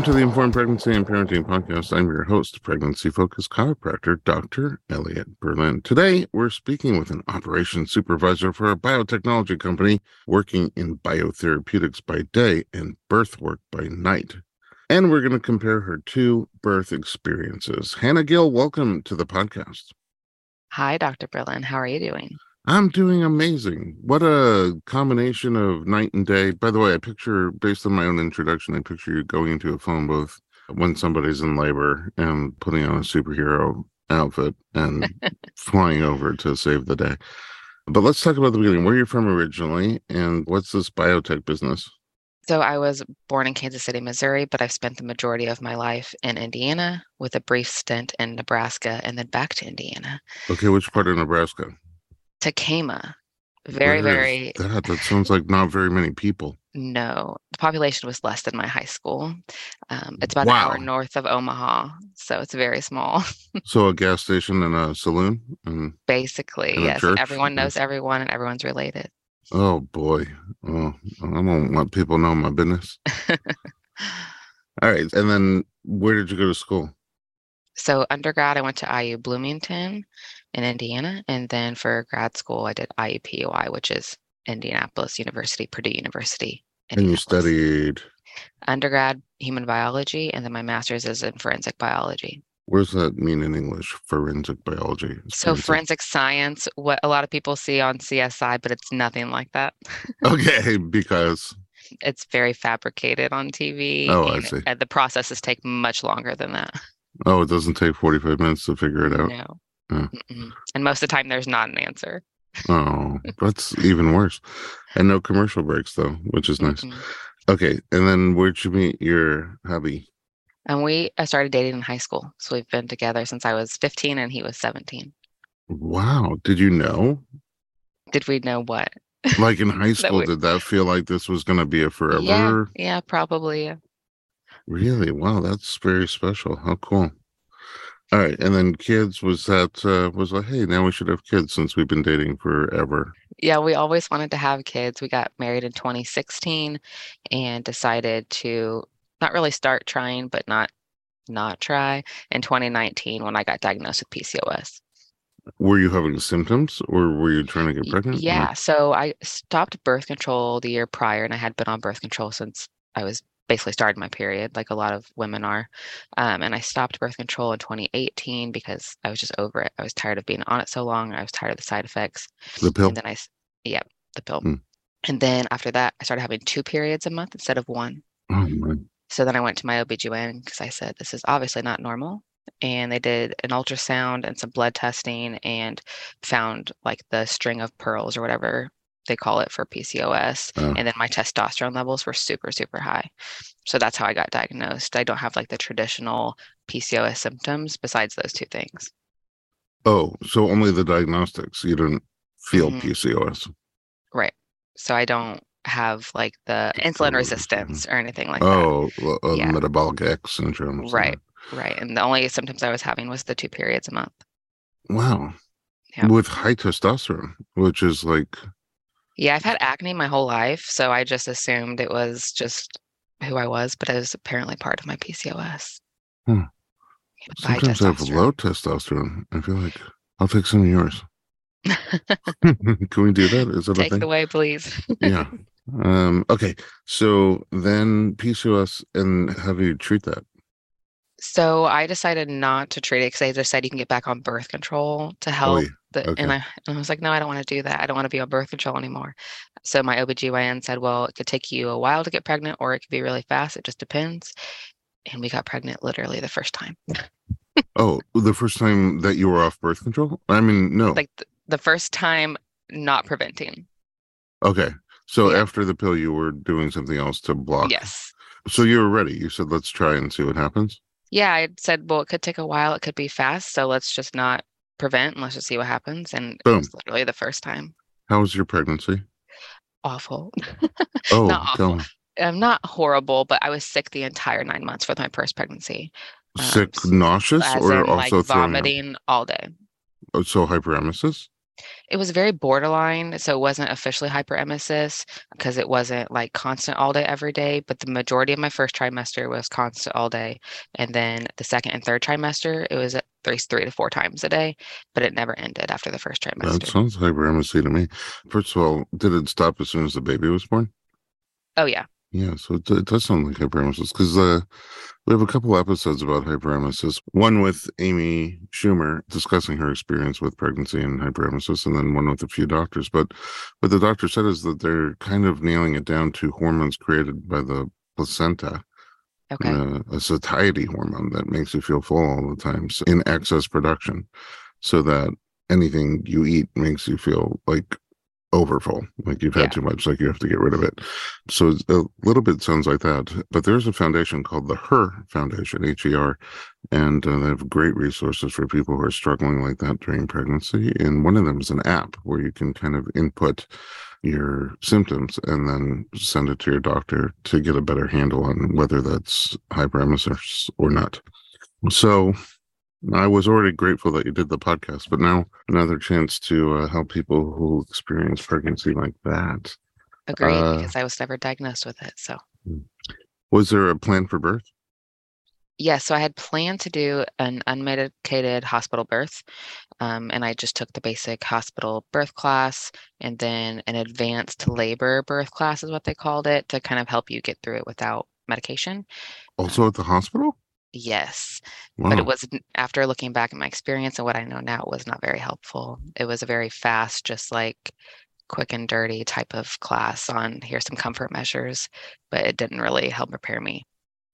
Welcome to the Informed Pregnancy and Parenting Podcast. I'm your host, pregnancy focused chiropractor, Dr. Elliot Berlin. Today, we're speaking with an operations supervisor for a biotechnology company working in biotherapeutics by day and birth work by night. And we're going to compare her two birth experiences. Hannah Gill, welcome to the podcast. Hi, Dr. Berlin. How are you doing? I'm doing amazing. What a combination of night and day. By the way, I picture, based on my own introduction, I picture you going into a phone booth when somebody's in labor and putting on a superhero outfit and flying over to save the day. But let's talk about the beginning. Where are you're from originally, and what's this biotech business? So, I was born in Kansas City, Missouri, but I've spent the majority of my life in Indiana with a brief stint in Nebraska and then back to Indiana. Okay, which part of Nebraska? Tekamah. Very, very That, that sounds like not very many people. no. The population was less than my high school. Um, it's about an hour north of Omaha, so it's very small. So a gas station and a saloon, and Basically, And yes. Everyone knows everyone, and everyone's related. oh boy, oh, I don't want people know my business. All right, and then where did you go to school? So undergrad, I went to IU Bloomington in Indiana, and then for grad school, I did IUPUI, which is Indianapolis University, Purdue University. And you studied. undergrad human biology, and then my master's is in forensic biology. What does that mean in English? Forensic biology. So Forensic- forensic science, what a lot of people see on CSI, but it's nothing like that. Okay, because It's very fabricated on TV. Oh, I see. the processes take much longer than that. oh, it doesn't take forty-five minutes to figure it out. No. Oh. Mm-mm. And most of the time, there's not an answer. Oh, that's even worse. And no commercial breaks though, which is nice. Mm-mm. Okay, and then where'd you meet your hubby? And we I started dating in high school. So we've been together since I was 15 and he was 17. Wow, did you know? Did we know what? Like in high school, we- did that feel like this was going to be a forever? Yeah, yeah, probably. Really? Wow, that's very special. How cool. All right, and then kids was that uh was like, hey, now we should have kids since we've been dating forever. Yeah, we always wanted to have kids. We got married in 2016 and decided to not really start trying, but not not try in 2019 when I got diagnosed with PCOS. Were you having symptoms or were you trying to get pregnant? or- Yeah, so I stopped birth control the year prior, and I had been on birth control since I was basically started my period, like a lot of women are. Um, and I stopped birth control in 2018 because I was just over it. I was tired of being on it so long. I was tired of the side effects. The pill. And then i yeah, the pill. Hmm. And then after that, I started having two periods a month instead of one. Oh. So then I went to my OBGYN because I said, this is obviously not normal. And they did an ultrasound and some blood testing and found like the string of pearls or whatever they call it for PCOS. Oh. And then my testosterone levels were super, super high. So that's how I got diagnosed. I don't have like the traditional PCOS symptoms besides those two things. Oh, so only the diagnostics. You didn't feel Mhm. PCOS. Right. So I don't have like the insulin Mhm. resistance or anything like that. Oh, uh, Yeah. metabolic X syndrome. Right. Right. And the only symptoms I was having was the two periods a month. Wow. Yeah. With high testosterone, which is like, Yeah, I've had acne my whole life, so I just assumed it was just who I was, but it was apparently part of my PCOS. Hmm. Sometimes I have low testosterone. I feel like I'll take some of yours. Can we do that? Is that Take it away, please. yeah. Um, okay. So then PCOS and how do you treat that? So I decided not to treat it because they just said you can get back on birth control to help. Oy, The, okay. and, I, and I was like, no, I don't want to do that. I don't want to be on birth control anymore. So my OBGYN said, well, it could take you a while to get pregnant or it could be really fast. It just depends. And we got pregnant literally the first time. Oh, the first time that you were off birth control? I mean, no. Like th- the first time not preventing. okay. So Yeah. after the pill, you were doing something else to block. Yes. So you were ready. You said, let's try and see what happens. Yeah, I said, well, it could take a while. It could be fast. So let's just not prevent and let's just see what happens. And it Boom. was literally the first time. How was your pregnancy? Awful. Oh, Not awful. I'm not horrible, but I was sick the entire nine months with my first pregnancy. Um, Sick, nauseous, or in also up? vomiting all day. Oh, so hyperemesis? It was very borderline, so it wasn't officially hyperemesis because it wasn't like constant all day every day, but the majority of my first trimester was constant all day. And then the second and third trimester, it was at least three to four times a day, but it never ended after the first trimester. That sounds hyperemesis to me. First of all, did it stop as soon as the baby was born? Oh yeah. Yeah, so it, it does sound like hyperemesis because uh, we have a couple episodes about hyperemesis. One with Amy Schumer discussing her experience with pregnancy and hyperemesis, and then one with a few doctors. But what the doctor said is that they're kind of nailing it down to hormones created by the placenta, Okay. uh, a satiety hormone that makes you feel full all the time so in excess production, so that anything you eat makes you feel like overfull, like you've had Yeah. too much, like you have to get rid of it. So it's a little bit sounds like that. But there's a foundation called the HER Foundation, H E R, and uh, they have great resources for people who are struggling like that during pregnancy. And one of them is an app where you can kind of input your symptoms and then send it to your doctor to get a better handle on whether that's hyperemesis or not. So I was already grateful that you did the podcast, but now another chance to uh, help people who experience pregnancy like that. Agreed, uh, because I was never diagnosed with it. So Was there a plan for birth? yeah, so I had planned to do an unmedicated hospital birth. Um, and I just took the basic hospital birth class and then an advanced labor birth class is what they called it to kind of help you get through it without medication. Also at the hospital? Yes, Wow. but it was after looking back at my experience and what I know now, it was not very helpful. It was a very fast, just like quick and dirty type of class on here's some comfort measures, but it didn't really help prepare me.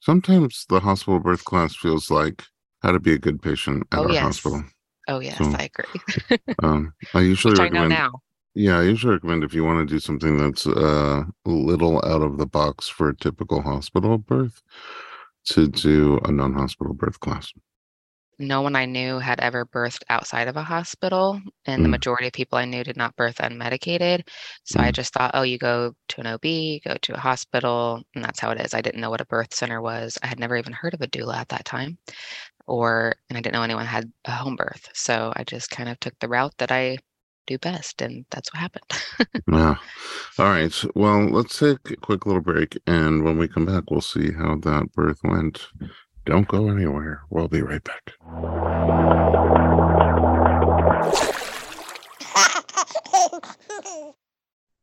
Sometimes the hospital birth class feels like how to be a good patient at Oh, our yes. hospital. Oh yes, So, I agree. Um, I usually Which I recommend. now. Yeah, I usually recommend if you want to do something that's uh, a little out of the box for a typical hospital birth, to do a non-hospital birth class. no one I knew had ever birthed outside of a hospital, and the Mm. majority of people I knew did not birth unmedicated. So I Mm. just thought, oh, you go to an OB, you go to a hospital, and that's how it is. I didn't know what a birth center was. I had never even heard of a doula at that time, or and I didn't know anyone had a home birth. So I just kind of took the route that I do best, and that's what happened. Yeah. All right. Well, let's take a quick little break, and when we come back, we'll see how that birth went. Don't go anywhere. We'll be right back.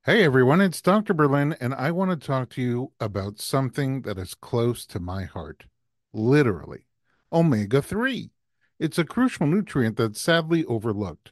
Hey everyone, it's Dr. Berlin, and I want to talk to you about something that is close to my heart. Literally, omega 3. It's a crucial nutrient that's sadly overlooked.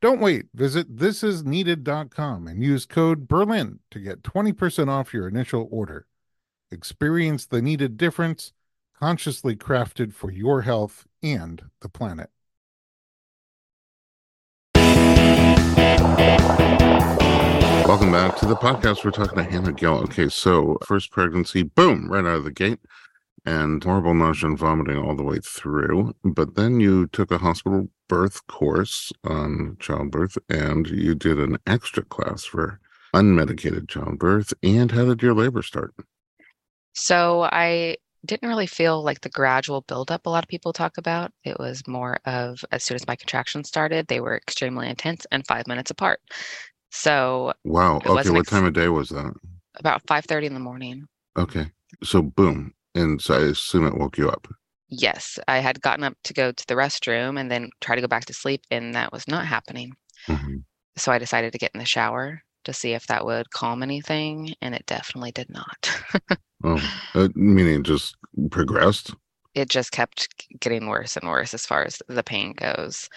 Don't wait. Visit thisisneeded.com and use code BERLIN to get 20% off your initial order. Experience the needed difference, consciously crafted for your health and the planet. Welcome back to the podcast. We're talking to Hannah Gill. Okay, so first pregnancy, boom, right out of the gate, and horrible nausea and vomiting all the way through. But then you took a hospital birth course on childbirth, and you did an extra class for unmedicated childbirth. And how did your labor start? So I didn't really feel like the gradual buildup a lot of people talk about. It was more of as soon as my contractions started, they were extremely intense and five minutes apart. So Wow. Okay, what ex- time of day was that? about 5:30 in the morning. Okay, so boom, and so I assume it woke you up. Yes, I had gotten up to go to the restroom and then try to go back to sleep, and that was not happening. Mhm. So I decided to get in the shower to see if that would calm anything, and it definitely did not. Oh, uh, meaning it just progressed. it just kept getting worse and worse as far as the pain goes.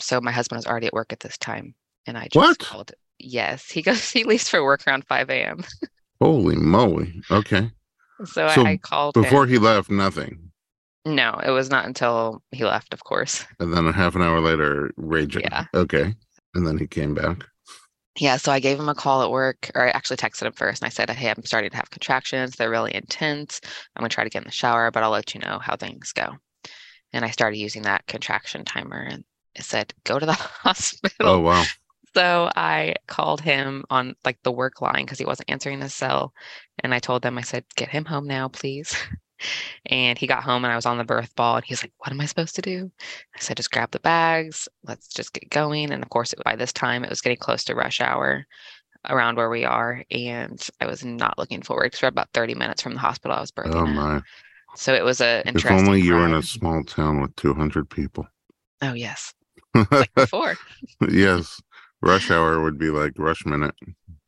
So my husband was already at work at this time, and I just What? called. Yes, he goes. He leaves for work around 5 a.m. Holy moly! Okay, So, So I, I called before him. he left, nothing. No, it was not until he left, of course. And then a half an hour later, raging. Yeah. Okay. And then he came back. Yeah, so I gave him a call at work, or I actually texted him first and I said, Hey, I'm starting to have contractions. They're really intense. I'm gonna try to get in the shower, but I'll let you know how things go. And I started using that contraction timer and it said, Go to the hospital. Oh wow. So I called him on like the work line because he wasn't answering his cell. And I told them, I said, get him home now, please. And he got home and I was on the birth ball and he's like, What am I supposed to do? I said, Just grab the bags. Let's just get going. And of course, by this time, it was getting close to rush hour around where we are. And I was not looking forward because we're about 30 minutes from the hospital I was birthing. Oh at. my. So it was a If only you were in a small town with 200 people. Oh, yes. Like before. yes. Rush hour would be like rush minute.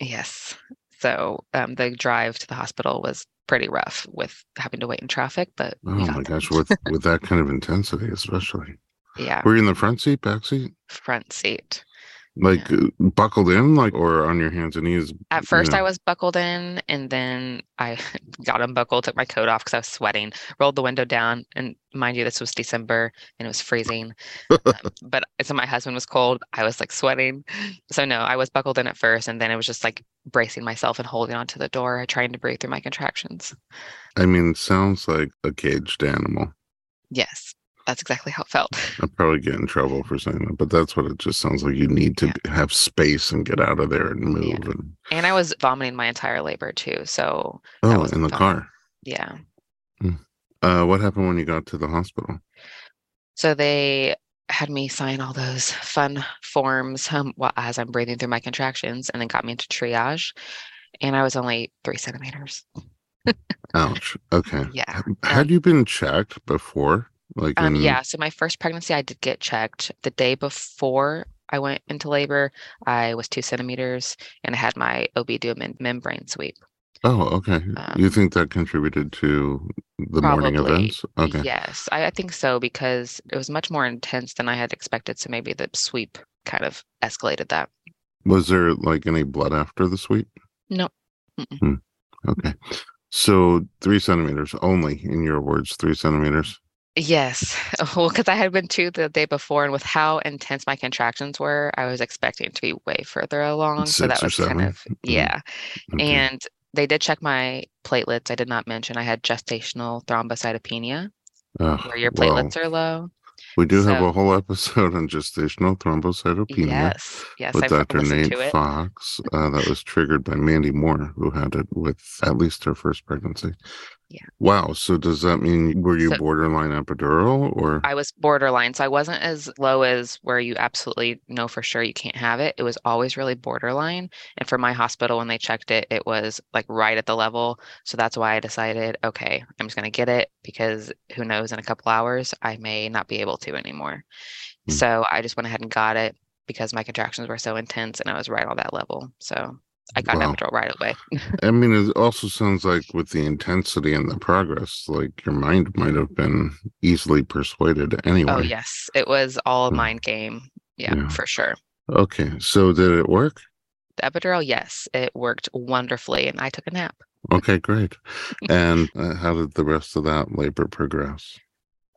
Yes. So um, the drive to the hospital was pretty rough with having to wait in traffic, but Oh my gosh, with with that kind of intensity, especially. yeah, Were you in the front seat, back seat? front seat. Like uh, buckled in, like or on your hands and knees? At first, Yeah. I was buckled in, and then I got unbuckled, took my coat off because I was sweating, rolled the window down, and mind you, this was December and it was freezing. Um, but so my husband was cold. I was like sweating. So no, I was buckled in at first, and then it was just like bracing myself and holding onto the door, trying to breathe through my contractions. I mean, sounds like a caged animal. Yes, that's exactly how it felt. I'll probably get in trouble for saying that, but that's what it just sounds like. You need to Yeah. have space and get out of there and move. Yeah. And And I was vomiting my entire labor too. So oh, in the fun. car. yeah. Uh, what happened when you got to the hospital? So they had me sign all those fun forms um, while, as I'm breathing through my contractions and then got me into triage. And I was only three centimeters. Ouch. Okay. Yeah. Had you been checked before? Like Um, in, yeah. So my first pregnancy, I did get checked. The day before I went into labor, I was two centimeters and I had my OB do a mem- membrane sweep. Oh, okay. you Um, think that contributed to the morning Probably. events? Okay. Yes, I, I think so because it was much more intense than I had expected. So maybe the sweep kind of escalated that. Was there like any blood after the sweep? No. Hmm. Okay. So three centimeters only, in your words, three centimeters. Yes. Well, because I had been two the day before, and with how intense my contractions were, I was expecting to be way further along. So Six that or was kind seven? of, yeah. Okay. And they did check my platelets. I did not mention I had gestational thrombocytopenia, where your well, platelets are low. We do have a whole episode on gestational thrombocytopenia Yes. Yes. with I've Dr. Nate to it. Fox. Uh, that was triggered by Mandy Moore, who had it with at least her first pregnancy. Yeah. Wow. So does that mean were you So- borderline epidural or? I was borderline. So I wasn't as low as where you absolutely know for sure you can't have it. It was always really borderline. And for my hospital, when they checked it, it was like right at the level. So that's why I decided, okay, I'm just going to get it because who knows, in a couple hours, I may not be able to anymore. Hmm. So I just went ahead and got it because my contractions were so intense and I was right on that level. So I got Wow. an epidural right away. I mean, it also sounds like with the intensity and the progress, like your mind might have been easily persuaded anyway. Oh, yes. It was all a Hmm. mind game. Yeah, Yeah. for sure. Okay. So did it work? The epidural, yes, it worked wonderfully. And I took a nap. Okay, great. and uh, how did the rest of that labor progress?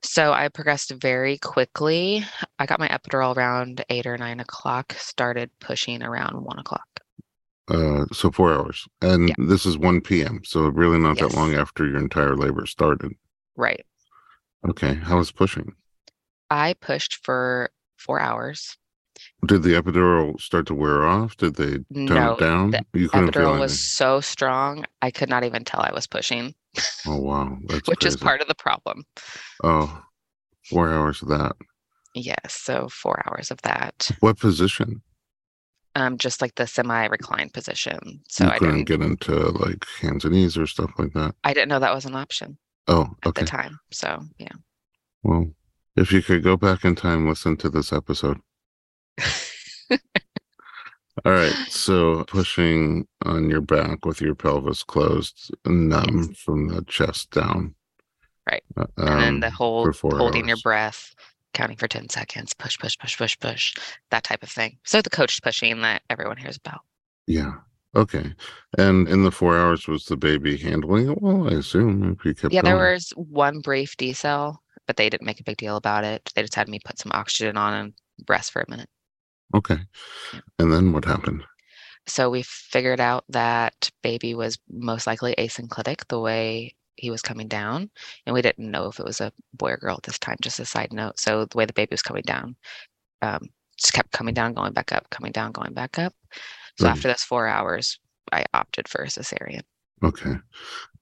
So I progressed very quickly. I got my epidural around eight or nine o'clock, started pushing around one o'clock. Uh, so four hours, and Yeah. this is one p.m. So really not that long after your entire labor started. Right. Okay, how was pushing? I pushed for four hours. Did the epidural start to wear off? Did they tone No, it down? the You couldn't feel Epidural was so strong, I could not even tell I was pushing, Oh wow, that's which is part of the problem. Oh, four hours of that. Yes. So four hours of that. What position? Um, just like the semi-reclined position. So you I couldn't didn't get into like hands and knees or stuff like that. I didn't know that was an option Oh, at okay. the time. So yeah. Well, if you could go back in time, listen to this episode. All right. So pushing on your back with your pelvis closed, numb Yes. from the chest down. Right. Uh, and then the um, whole four holding your breath, counting for 10 seconds, push, push, push, push, push, that type of thing. So the coach pushing that everyone hears about. Yeah. Okay. And in the four hours, was the baby handling it well? I assume if you kept Yeah, there was one brief decel, but they didn't make a big deal about it. They just had me put some oxygen on and rest for a minute. Okay. Yeah. And then what happened? So we figured out that baby was most likely asynclitic the way he was coming down. And we didn't know if it was a boy or girl at this time, just a side note. So the way the baby was coming down, um, just kept coming down, going back up, coming down, going back up. So Right. after those four hours, I opted for a cesarean. Okay.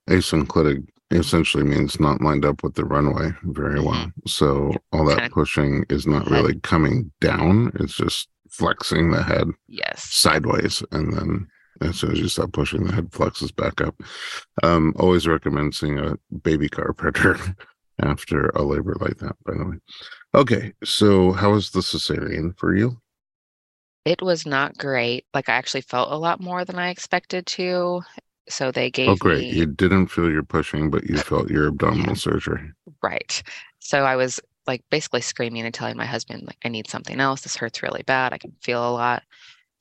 Asynclitic essentially means not lined up with the runway very well. So all that Kinda- pushing is not Head. really coming down. It's just flexing the head Yes. sideways. And then as soon as you stop pushing, the head flexes back up. Um, always recommend seeing a baby chiropractor after a labor like that, by the way. Okay. So how was the cesarean for you? It was not great. Like I actually felt a lot more than I expected to. So they gave Oh, great. me You didn't feel your pushing, but you felt your abdominal surgery. Right. So I was like basically screaming and telling my husband, like, I need something else. This hurts really bad. I can feel a lot.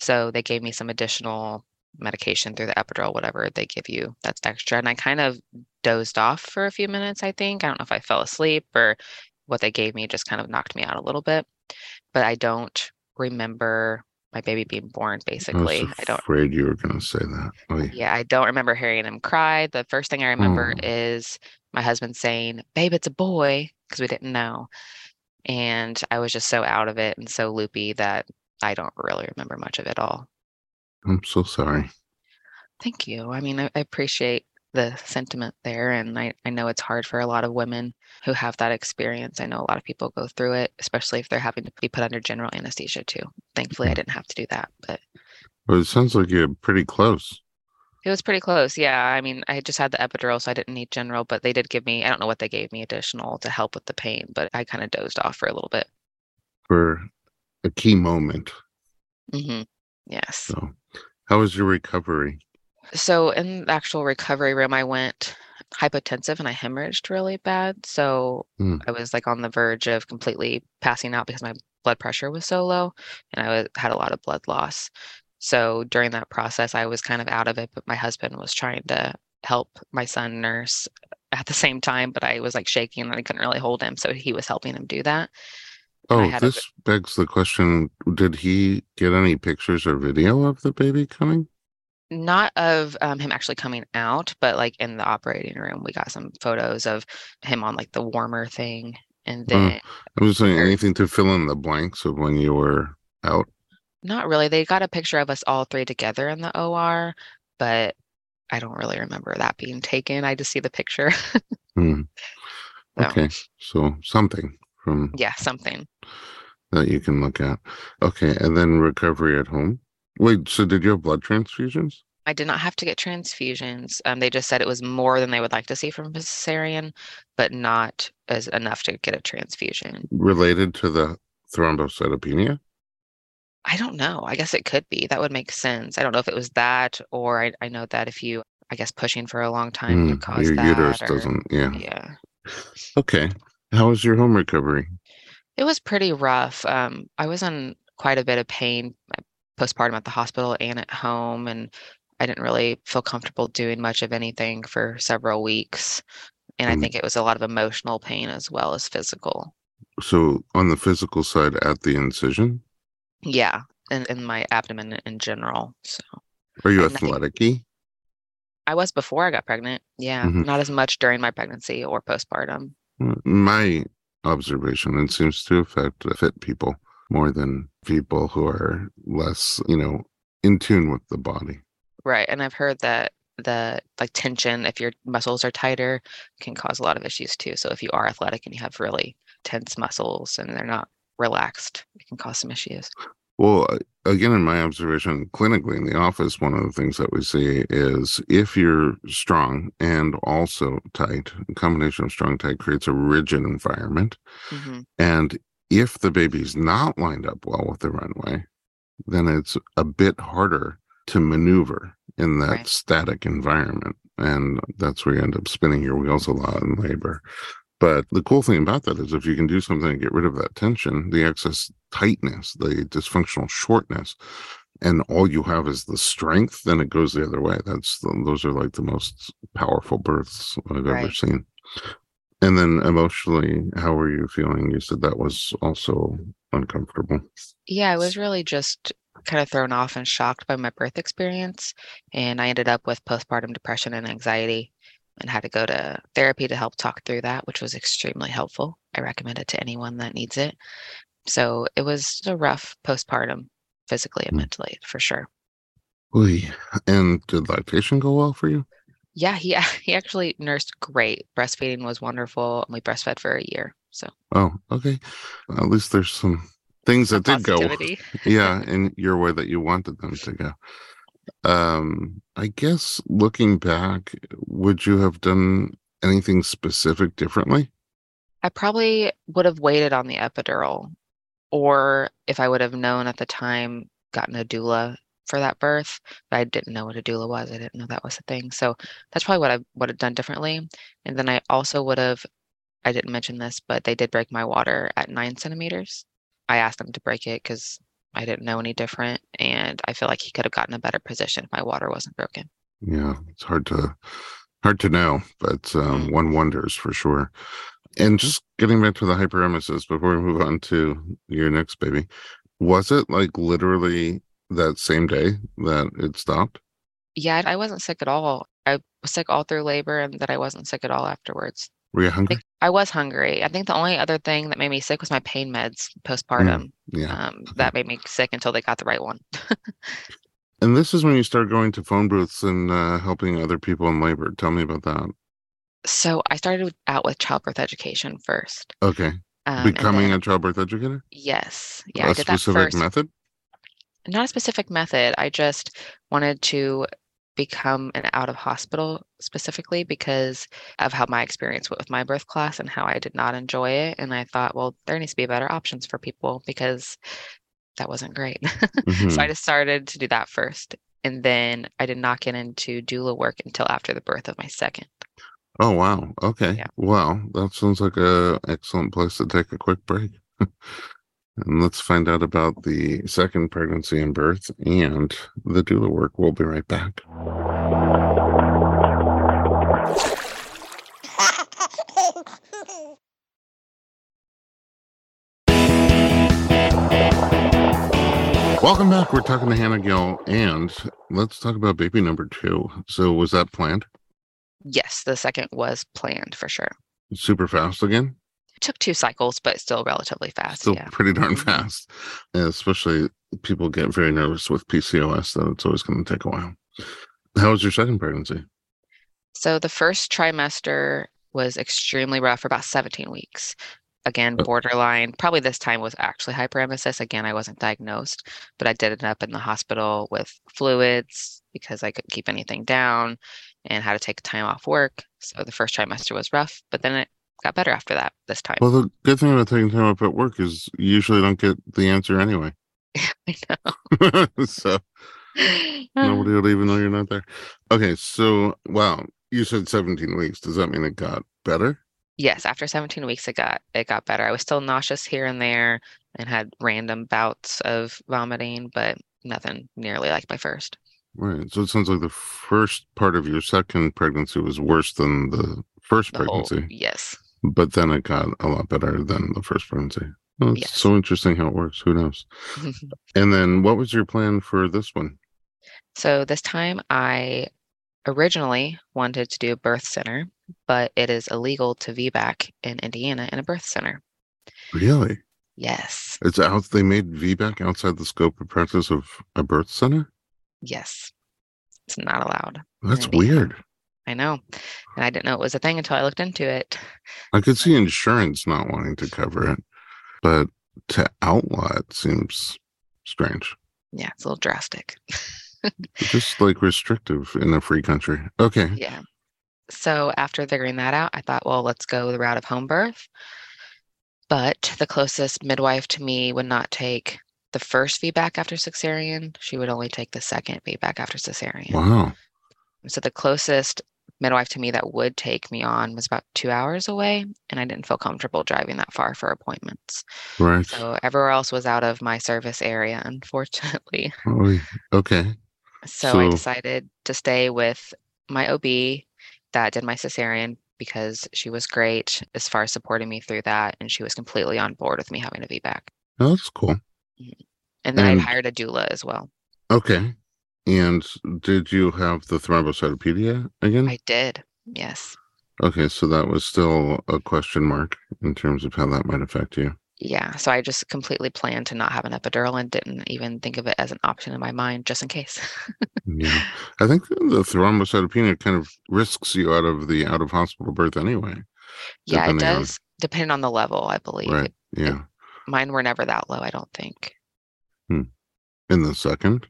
So they gave me some additional medication through the epidural, whatever they give you that's extra. And I kind of dozed off for a few minutes, I think. I don't know if I fell asleep or what they gave me just kind of knocked me out a little bit. But I don't remember my baby being born, basically. I was I don't afraid you were going to say that. Yeah. yeah, I don't remember hearing him cry. The first thing I remember Oh. is my husband saying, Babe, it's a boy, because we didn't know. And I was just so out of it and so loopy that I don't really remember much of it all. I'm so sorry. Thank you. I mean, I, I appreciate the sentiment there. And I, I know it's hard for a lot of women who have that experience. I know a lot of people go through it, especially if they're having to be put under general anesthesia too. Thankfully, I didn't have to do that, but Well, it sounds like you're pretty close. It was pretty close. Yeah. I mean, I just had the epidural, so I didn't need general, but they did give me, I don't know what they gave me additional to help with the pain, but I kind of dozed off for a little bit. for a key moment. hmm Yes. So, how was your recovery? So in the actual recovery room, I went hypotensive and I hemorrhaged really bad. So Hmm. I was like on the verge of completely passing out because my blood pressure was so low and I was, had a lot of blood loss. So during that process, I was kind of out of it, but my husband was trying to help my son nurse at the same time, but I was like shaking and I couldn't really hold him. So he was helping him do that. Oh, had a this begs the question Did he get any pictures or video of the baby coming? not of um, him actually coming out, but like in the operating room, we got some photos of him on like the warmer thing. And Mm. then I was saying anything to fill in the blanks of when you were out. not really. They got a picture of us all three together in the OR, but I don't really remember that being taken. I just see the picture. Hmm. So, Okay, so something from Yeah, something. that you can look at. Okay, and then recovery at home. Wait, so did you have blood transfusions? I did not have to get transfusions. Um, they just said it was more than they would like to see from a cesarean, but not as enough to get a transfusion. related to the thrombocytopenia? I don't know. I guess it could be. That would make sense. I don't know if it was that, or I, I know that if you, I guess, pushing for a long time could cause your uterus or- doesn't. Yeah. Yeah. Okay. How was your home recovery? It was pretty rough. Um, I was in quite a bit of pain uh, postpartum at the hospital and at home, and I didn't really feel comfortable doing much of anything for several weeks. And I Mm. think it was a lot of emotional pain as well as physical. So on the physical side, at the incision, Yeah, in, in my abdomen in general. So are you athletic? I was before I got pregnant. Yeah, Mhm. not as much during my pregnancy or postpartum. My observation, it seems to affect fit people more than people who are less, you know, in tune with the body. Right. And I've heard that the like tension, if your muscles are tighter, can cause a lot of issues too. So if you are athletic and you have really tense muscles and they're not relaxed, it can cause some issues. Well, again, in my observation clinically in the office, one of the things that we see is if you're strong and also tight, a combination of strong tight creates a rigid environment. hmm And if the baby's not lined up well with the runway, then it's a bit harder to maneuver in that Right. static environment. And that's where you end up spinning your wheels a lot in labor. But the cool thing about that is if you can do something to get rid of that tension, the excess tightness, the dysfunctional shortness, and all you have is the strength, then it goes the other way. That's the, those are like the most powerful births I've ever seen. And then emotionally, how were you feeling? You said that was also uncomfortable. Yeah, I was really just kind of thrown off and shocked by my birth experience. And I ended up with postpartum depression and anxiety and had to go to therapy to help talk through that, which was extremely helpful. I recommend it to anyone that needs it. So it was a rough postpartum, physically and Mm. mentally, for sure. Oy. And did lactation go well for you? Yeah, he he actually nursed great. Breastfeeding was wonderful, and we breastfed for a year. So Oh, okay. At least there's some things that did go yeah in your way that you wanted them to go um i guess looking back would you have done anything specific differently I probably would have waited on the epidural, or if I would have known at the time, gotten a doula for that birth. But I didn't know what a doula was. I didn't know that was a thing. So that's probably what I would have done differently. And then I also would have, I didn't mention this, but they did break my water at nine centimeters. I asked them to break it because I didn't know any different. And I feel like he could have gotten a better position if my water wasn't broken. yeah it's hard to hard to know but um Mm. one wonders for sure and just getting back to the hyperemesis before we move on to your next baby was it like literally that same day that it stopped Yeah, I wasn't sick at all. I was sick all through labor and that I wasn't sick at all afterwards. Were you hungry I was hungry. I think the only other thing that made me sick was my pain meds postpartum. yeah Um, that made me sick until they got the right one. and this is when you start going to phone booths and uh, helping other people in labor tell me about that So I started out with childbirth education first. okay Um, becoming then- a childbirth educator yes, yeah, a I did that specific first. method Not a specific method. I just wanted to become an out of hospital specifically because of how my experience with my birth class and how I did not enjoy it. And I thought, well, there needs to be better options for people because that wasn't great. Mhm. So I just started to do that first. And then I did not get into doula work until after the birth of my second. Oh wow. Okay. Yeah. Wow. That sounds like a excellent place to take a quick break. and let's find out about the second pregnancy and birth and the doula work. We'll be right back. Welcome back. We're talking to Hannah Gill and let's talk about baby number two. So was that planned? Yes, the second was planned for sure. Super fast again? It took two cycles, but still relatively fast. still yeah. pretty darn Mhm. fast. And especially people get very nervous with PCOS that it's always going to take a while. How was your second pregnancy? So the first trimester was extremely rough for about 17 weeks. Again, Oh. borderline. Probably this time was actually hyperemesis. Again, I wasn't diagnosed, but I did end up in the hospital with fluids because I couldn't keep anything down and had to take time off work. So the first trimester was rough, but then it got better after that this time. Well, the good thing about taking time off at work is you usually don't get the answer anyway. I know. so nobody will even know you're not there. Okay, so wow, you said 17 weeks. Does that mean it got better? Yes, after 17 weeks it got it got better. I was still nauseous here and there and had random bouts of vomiting, but nothing nearly like my first. Right. So it sounds like the first part of your second pregnancy was worse than the first The whole pregnancy, yes. But then it got a lot better than the first pregnancy. Well, it's Yes. so interesting how it works. Who knows? And then what was your plan for this one? So this time I originally wanted to do a birth center, but it is illegal to VBAC in Indiana in a birth center. Really? Yes. It's out. They made VBAC outside the scope of practice of a birth center. Yes. It's not allowed. That's weird. I know. And I didn't know it was a thing until I looked into it. I could see insurance not wanting to cover it, but to outlaw it seems strange. Yeah, it's a little drastic. Just like restrictive in a free country. Okay. Yeah. So after figuring that out, I thought, well, let's go the route of home birth. But the closest midwife to me would not take the first VBAC after cesarean. She would only take the second VBAC after cesarean. Wow. So the closest midwife to me that would take me on was about two hours away, and I didn't feel comfortable driving that far for appointments. Right. So everywhere else was out of my service area, unfortunately. Oh, Oy. Okay. So, I decided to stay with my OB that did my cesarean because she was great as far as supporting me through that, and she was completely on board with me having a VBAC. Oh, that's cool. And And then And- I hired a doula as well. Okay. And did you have the thrombocytopenia again? I did. Yes. Okay, so that was still a question mark in terms of how that might affect you. Yeah. So I just completely planned to not have an epidural and didn't even think of it as an option in my mind just in case. Yeah. I think the thrombocytopenia kind of risks you out of the out of hospital birth anyway. yeah, it Depending on- does depend on the level, I believe. Right. Yeah. Mine were never that low, I don't think. Hmm. In the second.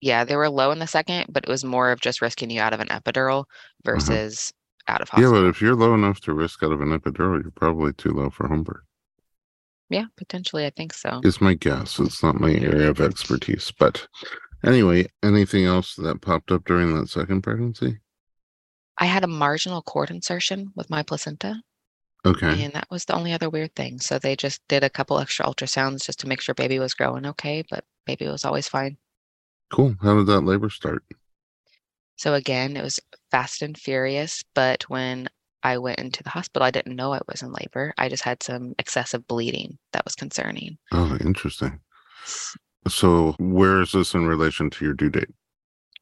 Yeah, they were low in the second, but it was more of just risking you out of an epidural versus out of Uh-huh. Yeah, but if you're low enough to risk out of an epidural, you're probably too low for home birth. Yeah, potentially, I think so. It's my guess. It's not my area of expertise. But anyway, anything else that popped up during that second pregnancy? I had a marginal cord insertion with my placenta, Okay. and that was the only other weird thing. So they just did a couple extra ultrasounds just to make sure baby was growing okay, but baby was always fine. Cool. How did that labor start? So again, it was fast and furious, but when I went into the hospital, I didn't know I was in labor. I just had some excessive bleeding that was concerning. Oh, interesting. So where is this in relation to your due date?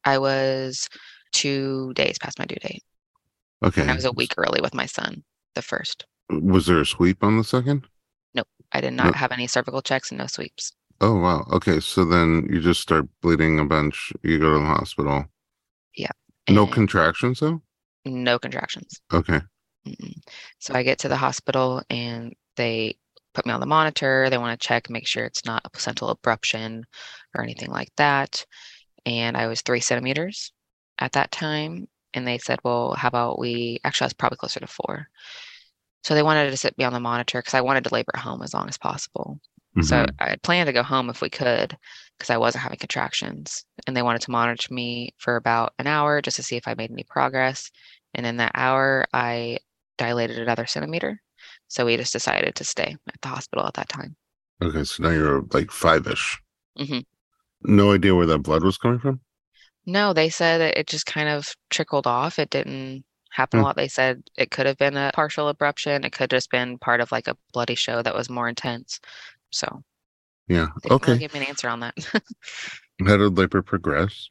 I was two days past my due date. Okay. And I was a week early with my son, the first. Was there a sweep on the second? Nope. I did not have any cervical checks and no sweeps. Oh wow. Okay. So then you just start bleeding a bunch. You go to the hospital. Yeah. No and contractions though? no contractions. Okay. Mm-mm. So I get to the hospital and they put me on the monitor. They want to check, make sure it's not a placental abruption or anything like that. And I was three centimeters at that time. And they said, well, how about we actually, I was probably closer to four. So they wanted to sit me on the monitor because I wanted to labor at home as long as possible. So Mhm. I had planned to go home if we could because I wasn't having contractions. And they wanted to monitor me for about an hour just to see if I made any progress. And in that hour, I dilated another centimeter. So we just decided to stay at the hospital at that time. Okay. So now you're like five ish. Mhm. No idea where that blood was coming from? No, they said it just kind of trickled off. It didn't happen Hmm. a lot. They said it could have been a partial abruption. It could have just been part of like a bloody show that was more intense. So Yeah. really Okay. give me an answer on that. How did labor progress?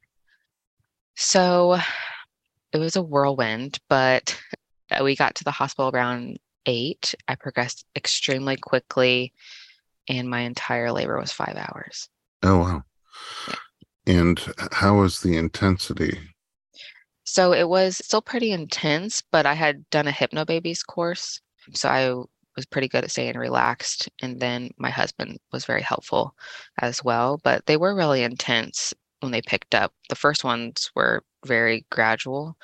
So it was a whirlwind, but uh, we got to the hospital around eight. I progressed extremely quickly, and my entire labor was five hours. Oh wow. Yeah. And how was the intensity? So it was still pretty intense, but I had done a hypnobabies course. So I was pretty good at staying relaxed. And then my husband was very helpful as well. But they were really intense when they picked up. The first ones were very gradual,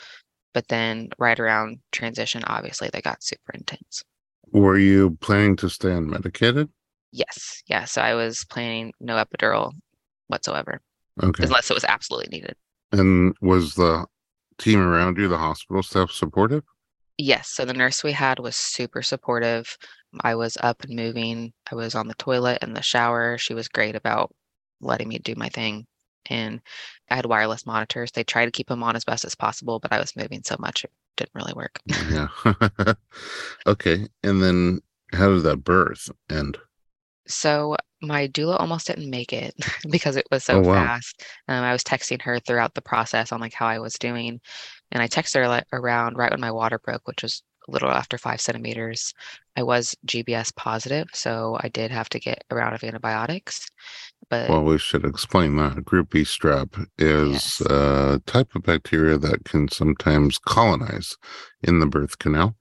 but then right around transition, obviously they got super intense. Were you planning to stay unmedicated? Yes. Yeah. So I was planning no epidural whatsoever, Okay. unless it was absolutely needed. And was the team around you, the hospital staff, supportive? Yes, so the nurse we had was super supportive. I was up and moving. I was on the toilet and the shower. She was great about letting me do my thing. And I had wireless monitors. They tried to keep them on as best as possible, but I was moving so much it didn't really work. Yeah. okay. And then how did that birth end? So my doula almost didn't make it because it was so Oh, wow. fast. Um, I was texting her throughout the process on like how I was doing, and I texted her like, around right when my water broke, which was a little after five centimeters. I was GBS positive, so I did have to get a round of antibiotics. But Well, we should explain that. Group B strep is Yes. a type of bacteria that can sometimes colonize in the birth canal.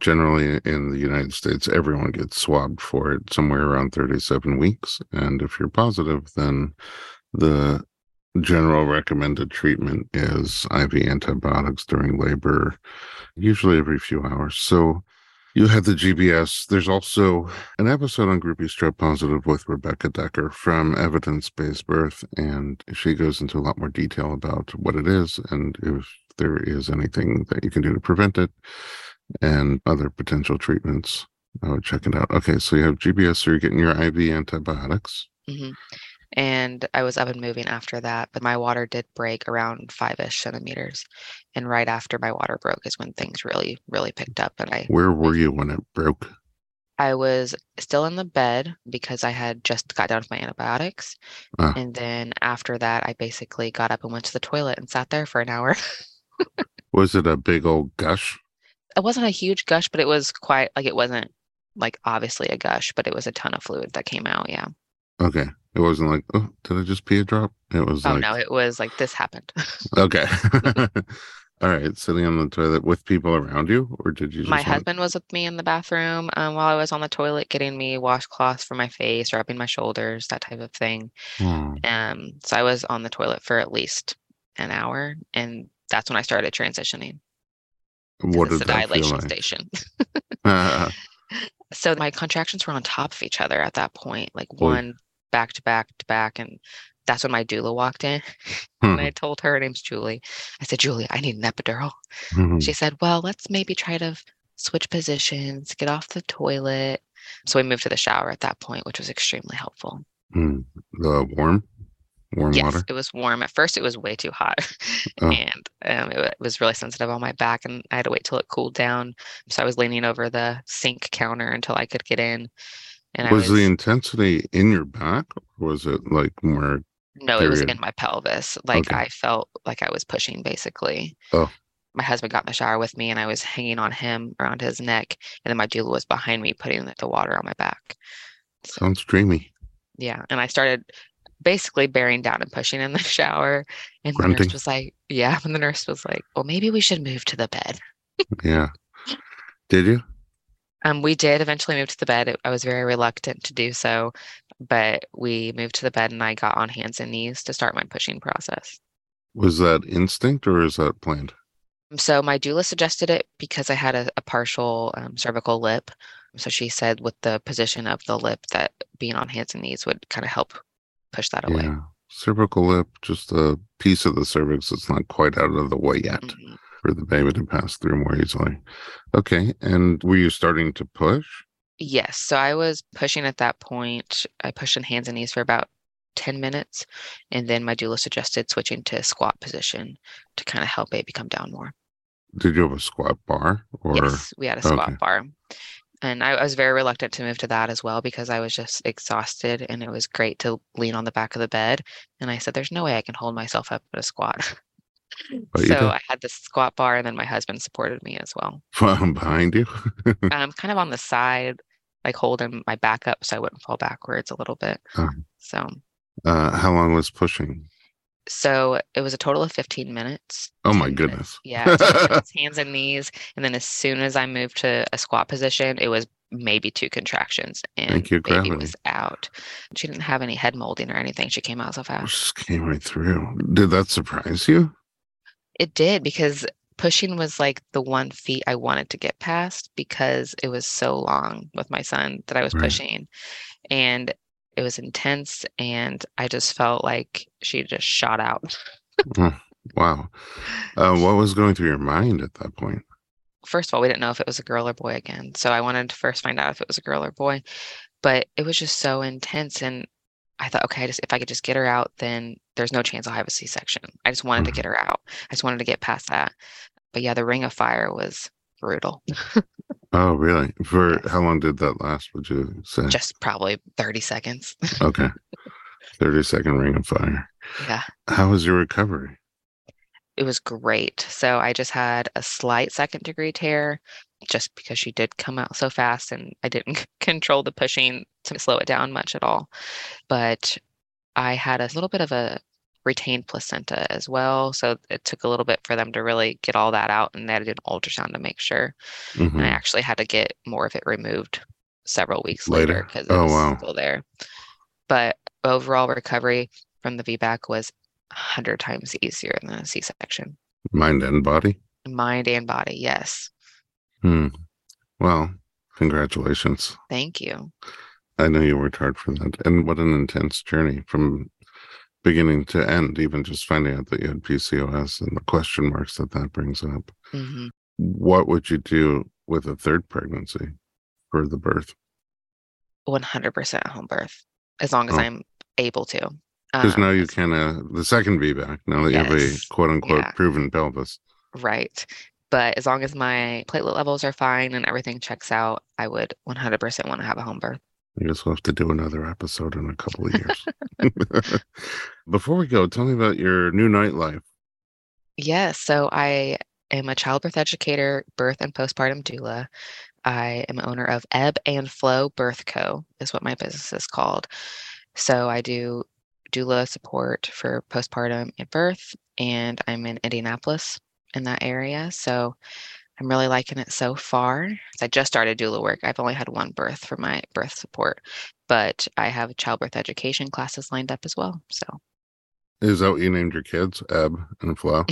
Generally, in the United States, everyone gets swabbed for it somewhere around 37 weeks. And if you're positive, then the general recommended treatment is IV antibiotics during labor, usually every few hours. So you had the GBS. There's also an episode on Group B Strep Positive with Rebecca Dekker from Evidence Based Birth, and she goes into a lot more detail about what it is and if there is anything that you can do to prevent it and other potential treatments. I would check it out. Okay, so you have GBS, so you're getting your IV antibiotics. mhm. And I was up and moving after that, but my water did break around five-ish centimeters. And right after my water broke is when things really, really picked up. And I Where were you when it broke? I was still in the bed because I had just got down with my antibiotics. Ah. And then after that, I basically got up and went to the toilet and sat there for an hour. Was it a big old gush? it wasn't a huge gush, but it was quite like it wasn't like obviously a gush, but it was a ton of fluid that came out. Yeah. Okay. It wasn't like, oh, did I just pee a drop? It was Oh like, no, it was like this happened. okay. All right. Sitting on the toilet with people around you, or did you just my want- husband was with me in the bathroom um, while I was on the toilet getting me washcloths for my face, rubbing my shoulders, that type of thing. Oh, Um, so I was on the toilet for at least an hour, and that's when I started transitioning. what did the dilation like? station. Ah, So my contractions were on top of each other at that point, like one back to back to back, and that's when my doula walked in. hmm, And I told her, her name's Julie. I said, Julie, I need an epidural. hmm. She said, Well, let's maybe try to switch positions, get off the toilet. So we moved to the shower at that point, which was extremely helpful. Hmm. The warm, warm yes, water. it was warm. At first, it was way too hot, Oh. and um, it, it was really sensitive on my back, and I had to wait till it cooled down. So I was leaning over the sink counter until I could get in. And Was was the intensity in your back, or was it like more? no, it was in my pelvis. Like Okay. I felt like I was pushing, basically. Oh. My husband got in the shower with me, and I was hanging on him around his neck, and then my doula was behind me, putting the- water on my back. So Sounds dreamy. yeah, and I started basically bearing down and pushing in the shower, and the nurse was like, "Yeah," and the nurse was like, "Well, maybe we should move to the bed." Yeah. Did you? Um, we did eventually move to the bed. I was very reluctant to do so, but we moved to the bed, and I got on hands and knees to start my pushing process. Was that instinct or is that planned? So my doula suggested it because I had a, a partial um, cervical lip. So she said with the position of the lip that being on hands and knees would kind of help push that away. Yeah. Cervical lip, just a piece of the cervix that's not quite out of the way yet Mhm. For the baby to pass through more easily. Okay. And were you starting to push? Yes. So I was pushing at that point. I pushed on hands and knees for about 10 minutes. And then my doula suggested switching to squat position to kind of help baby come down more. Did you have a squat bar or Yes, we had a squat okay. bar. And I, I was very reluctant to move to that as well because I was just exhausted and it was great to lean on the back of the bed. And I said, There's no way I can hold myself up at a squat. You so. I had the squat bar and then my husband supported me as well. from behind you? um, kind of on the side, like holding my back up so I wouldn't fall backwards a little bit. Oh. So Uh, how long was pushing? so it was a total of 15 minutes. Oh my 10 minutes- goodness. Yeah, 10 minutes, hands and knees. And then as soon as I moved to a squat position, it was maybe two contractions and Thank you, baby gravity. was out. She didn't have any head molding or anything. She came out so fast. Just came right through. Did that surprise you? It did because pushing was like the one feat I wanted to get past because it was so long with my son that I was Right. pushing. And it was intense and I just felt like she just shot out. Wow. Uh, what was going through your mind at that point? first of all, we didn't know if it was a girl or boy again. So I wanted to first find out if it was a girl or boy. But it was just so intense. And I thought, okay, I just if I could just get her out, then there's no chance I'll have a C section. I just wanted to get mm-hmm. her out. I just wanted to get past that. But yeah, the ring of fire was brutal. Oh, really? For Yes. how long did that last? Would you say? Just probably 30 seconds. Okay. 30 second ring of fire. yeah. How was your recovery? It was great. So I just had a slight second degree tear just because she did come out so fast and I didn't control the pushing to slow it down much at all. But I had a little bit of a retained placenta as well. So it took a little bit for them to really get all that out and they had to do an ultrasound to make sure. Mhm. And I actually had to get more of it removed several weeks Later? because it Oh, was wow. still there. But overall recovery from the VBAC was a hundred times easier than a C-section. Mind and body? Mind and body, yes. Hmm. Well, congratulations. Thank you. I know you worked hard for that. And what an intense journey from beginning to end, even just finding out that you had PCOS and the question marks that that brings up. hmm What would you do with a third pregnancy for the birth? 100% home birth, as long as Oh. I'm able to. Because now Um, you can, uh, the second VBAC, now that you have a quote unquote Yeah. proven pelvis. Right. But as long as my platelet levels are fine and everything checks out, I would 100% want to have a home birth. I guess we'll have to do another episode in a couple of years. Before we go, tell me about your new nightlife. Yes. So I am a childbirth educator, birth and postpartum doula. I am owner of Ebb and Flow Birth Co. is what my business is called. So I do doula support for postpartum and birth, and I'm in Indianapolis in that area. So I'm really liking it so far. I just started doula work. I've only had one birth for my birth support, but I have childbirth education classes lined up as well. So is that what you named your kids? Ebb and Flo?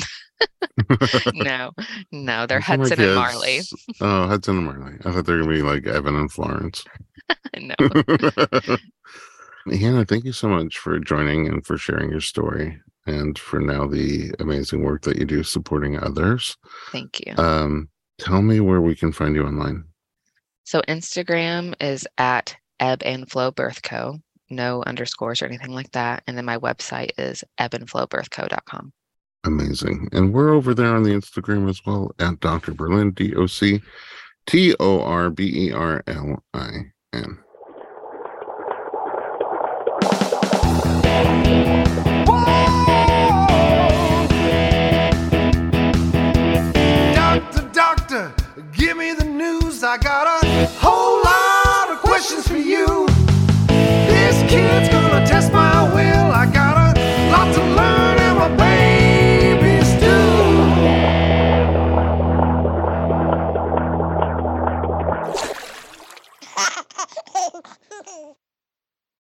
no, no, they're Hudson and Marley. oh, Hudson and Marley. I thought they were gonna be like Evan and Florence. no. Hannah, thank you so much for joining and for sharing your story and for now the amazing work that you do supporting others. Thank you. Um, tell me where we can find you online. So Instagram is at Ebb and Flow Birth Co. No underscores or anything like that. And then my website is ebbandflowbirthco.com. Amazing. And we're over there on the Instagram as well at Dr. Berlin, D O C T O R B E R L I N.